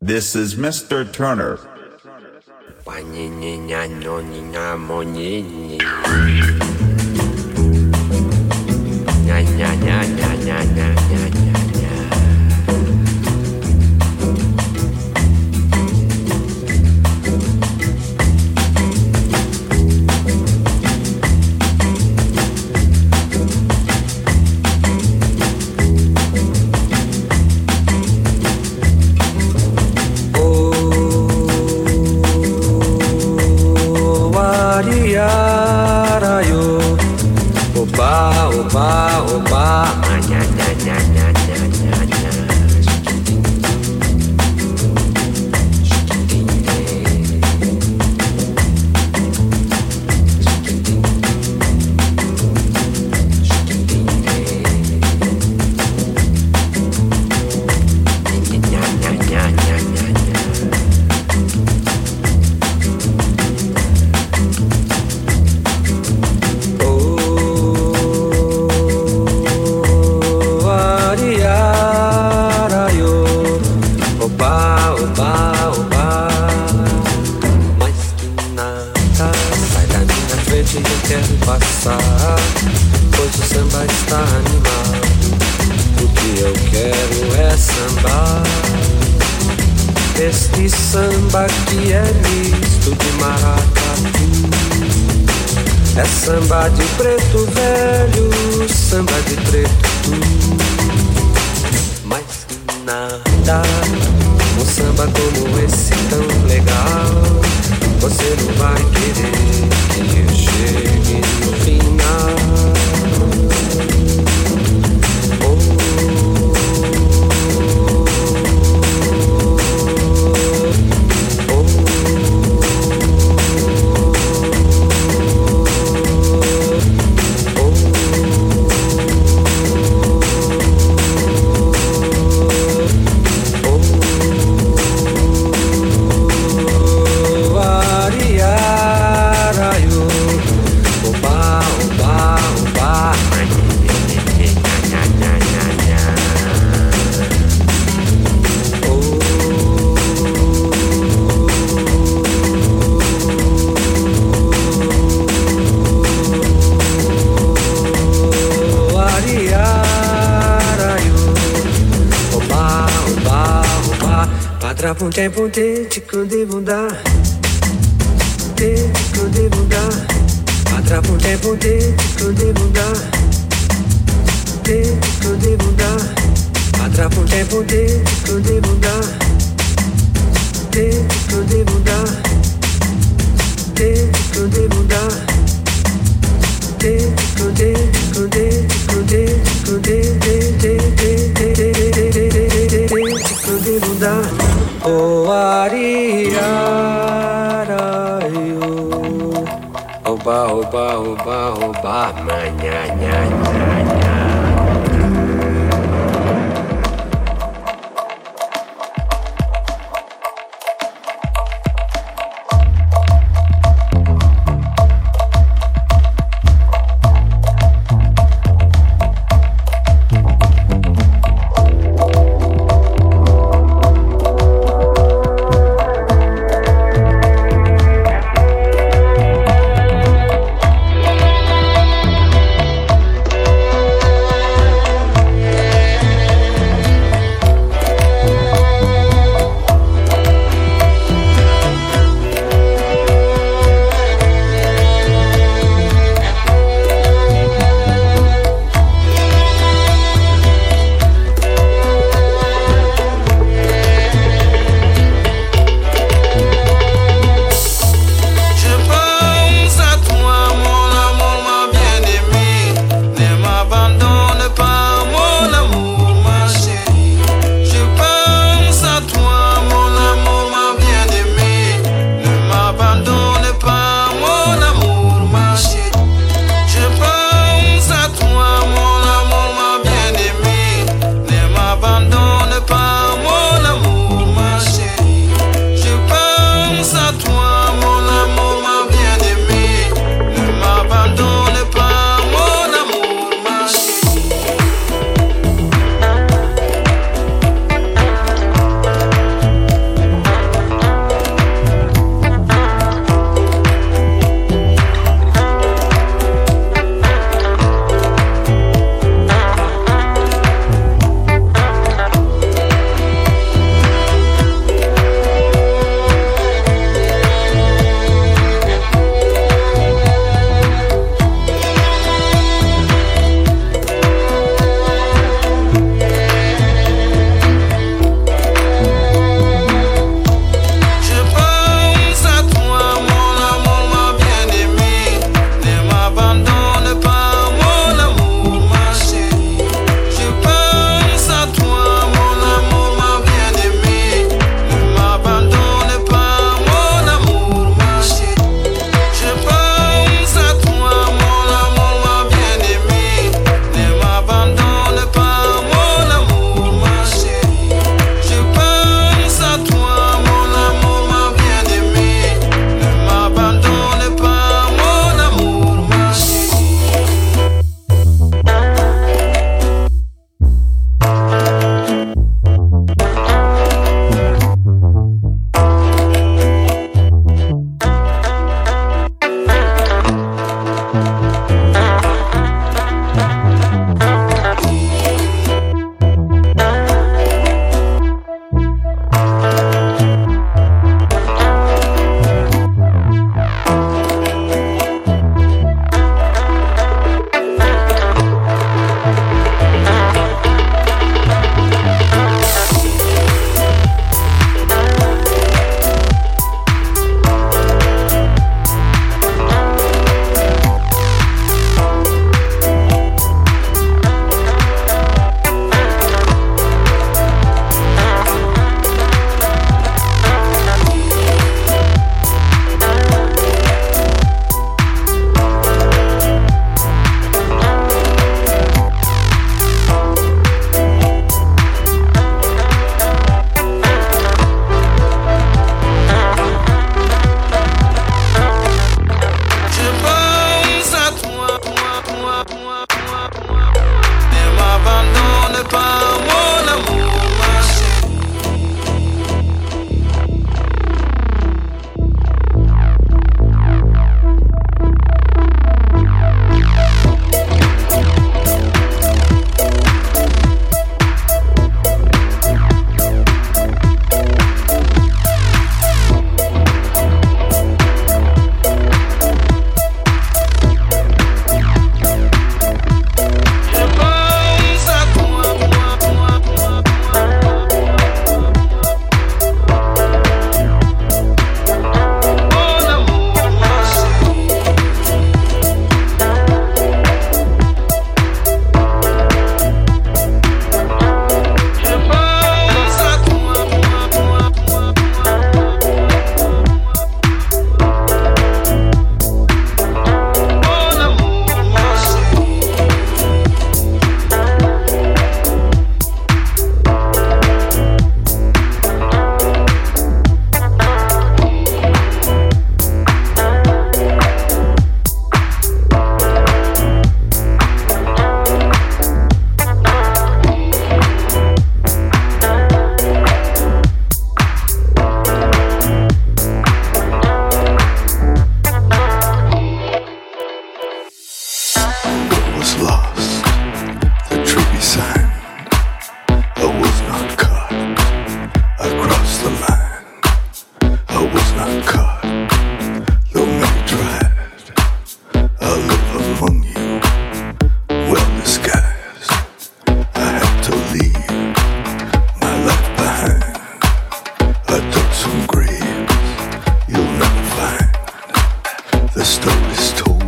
This is Mr. Turner. punte stories told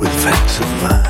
with facts of mine.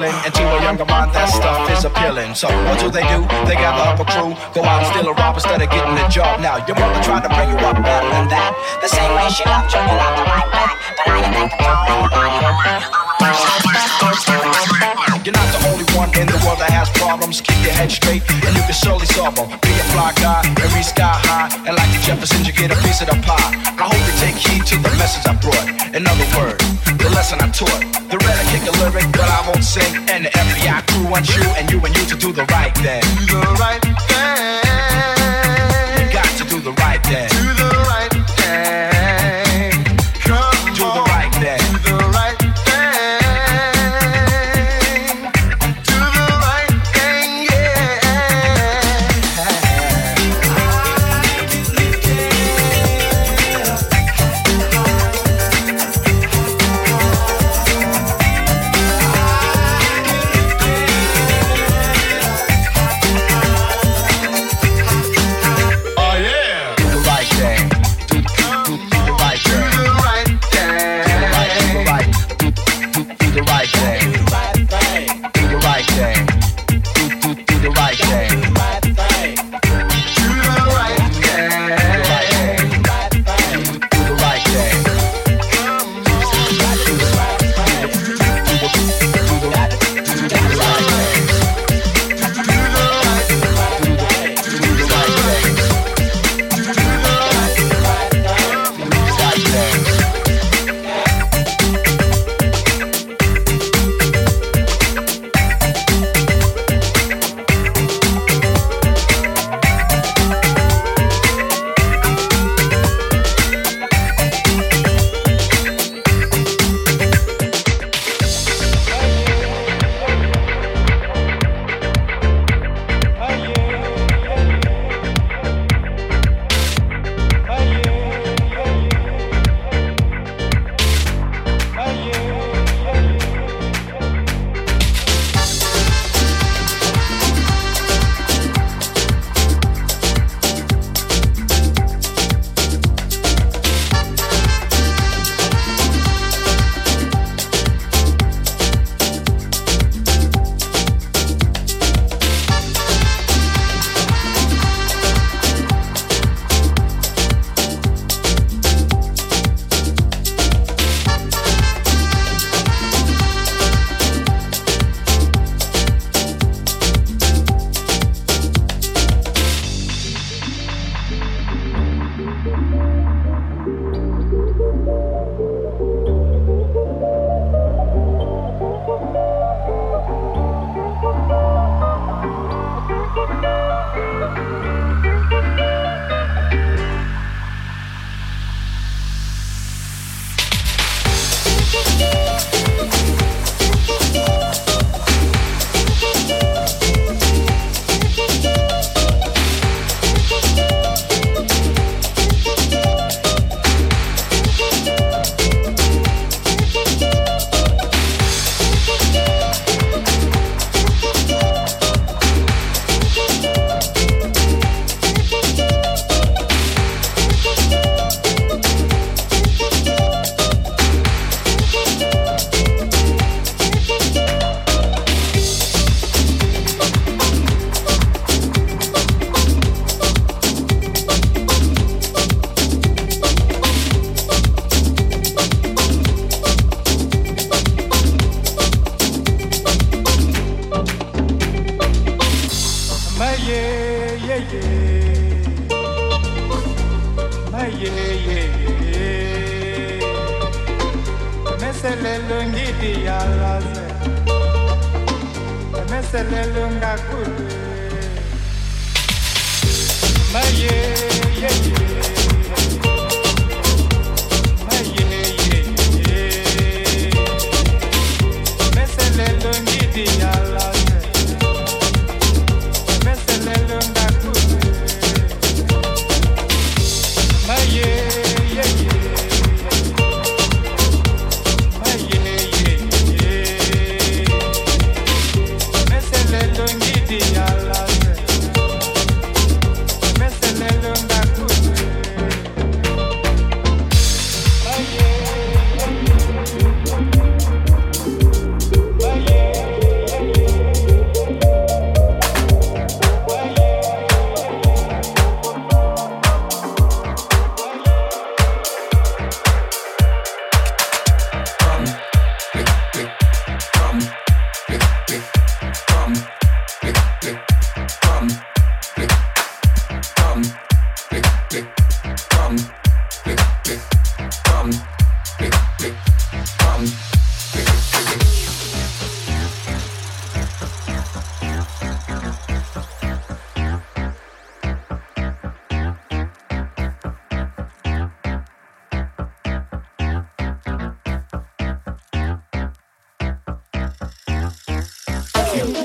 feeling. And to a younger mind, that stuff is appealing. So what do they do? They gather up a crew, go out and steal a rob instead of getting a job. Now your mother tried to bring you up better than that. The same way she loved you, you loved her right back. But now you think I'm calling, you're lying. You're not the only one in the world that has problems. Keep your head straight and you can surely solve them. Be a fly guy and reach sky high. And like the Jeffersons, you get a piece of the pie. I hope you take heed to the message I brought. In other words, the lesson I taught. The Redhead kick a lyric, but I won't sing. And the FBI crew wants you and you and you to do the right thing. Do the right thing. You got to do the right thing. Do the right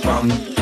from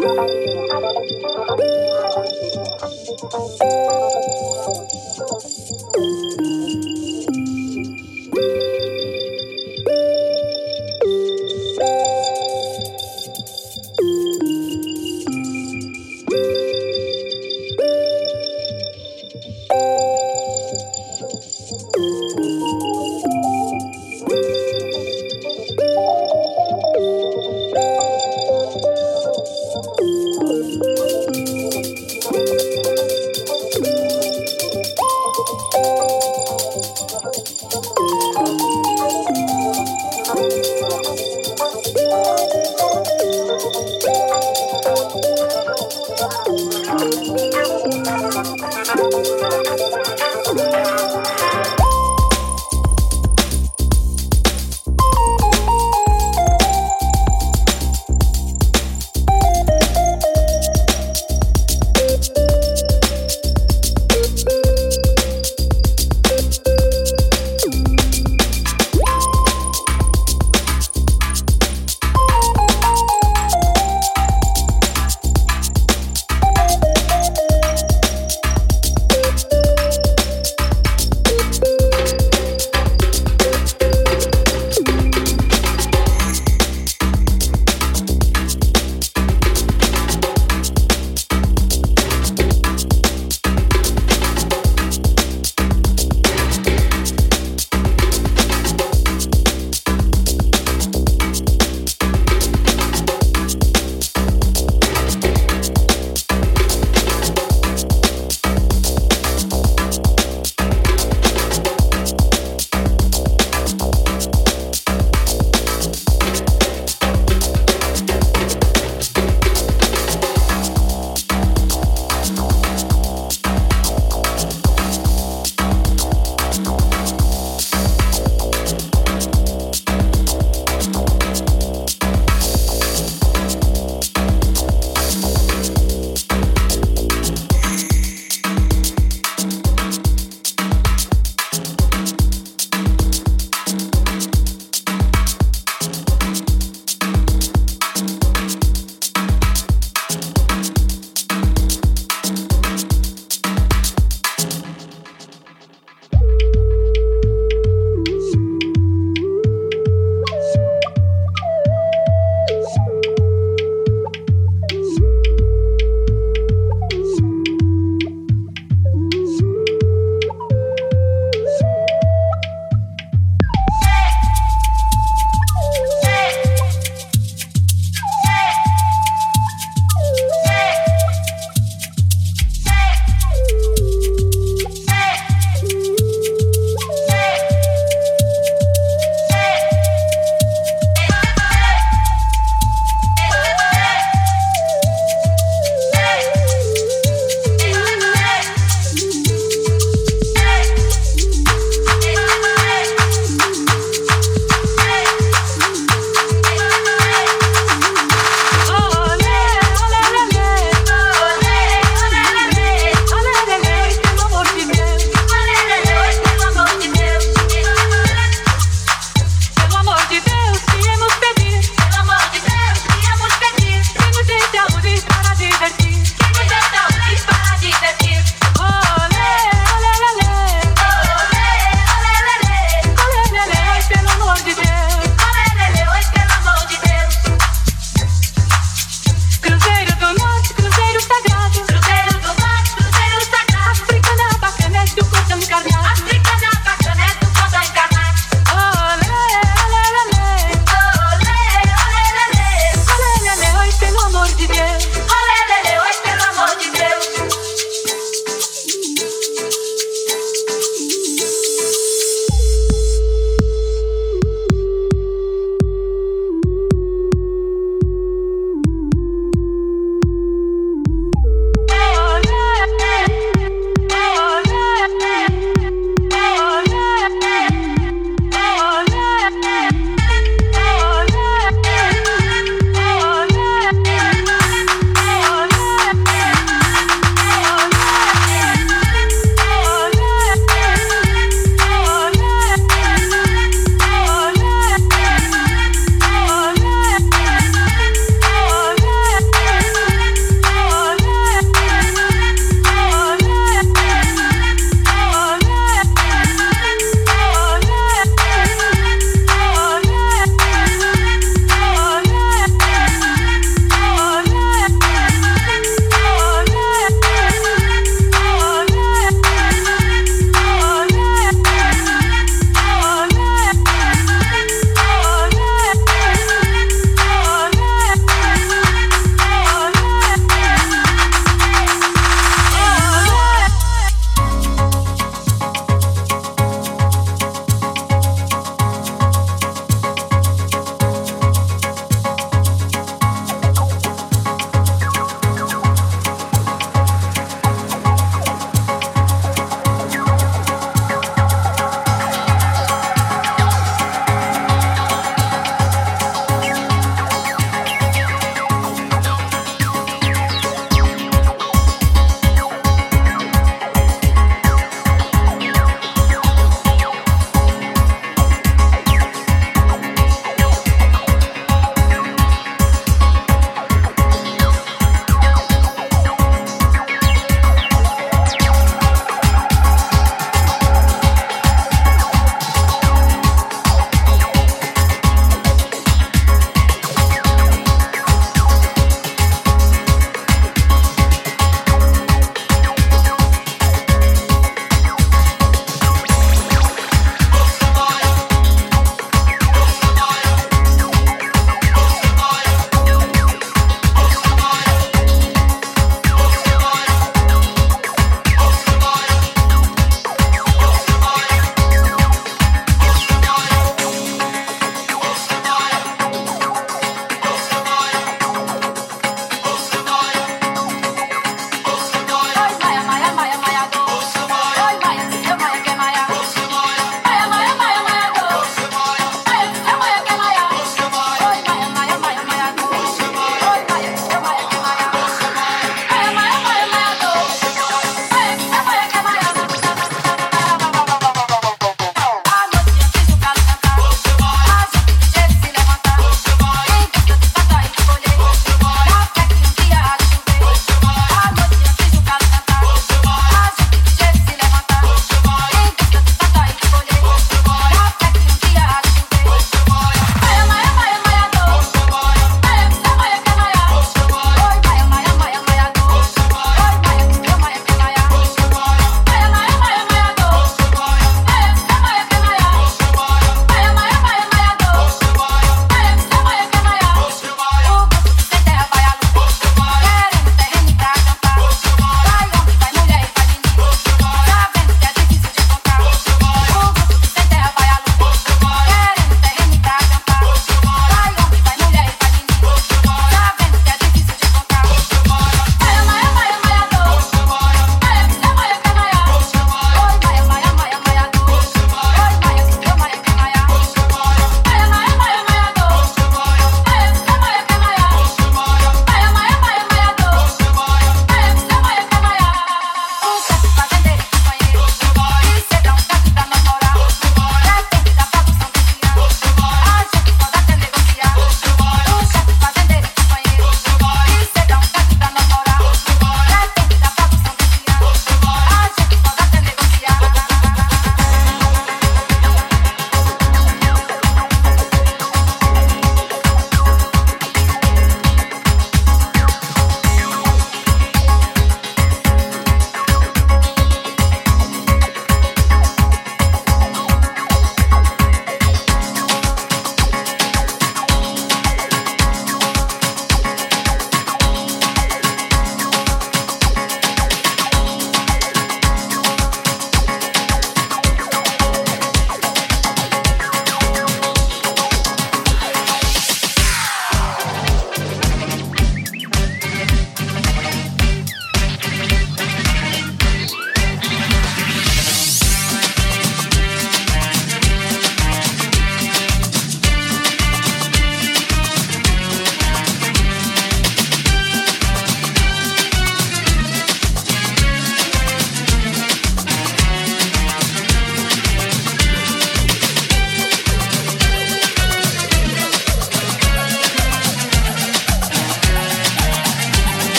Thank you.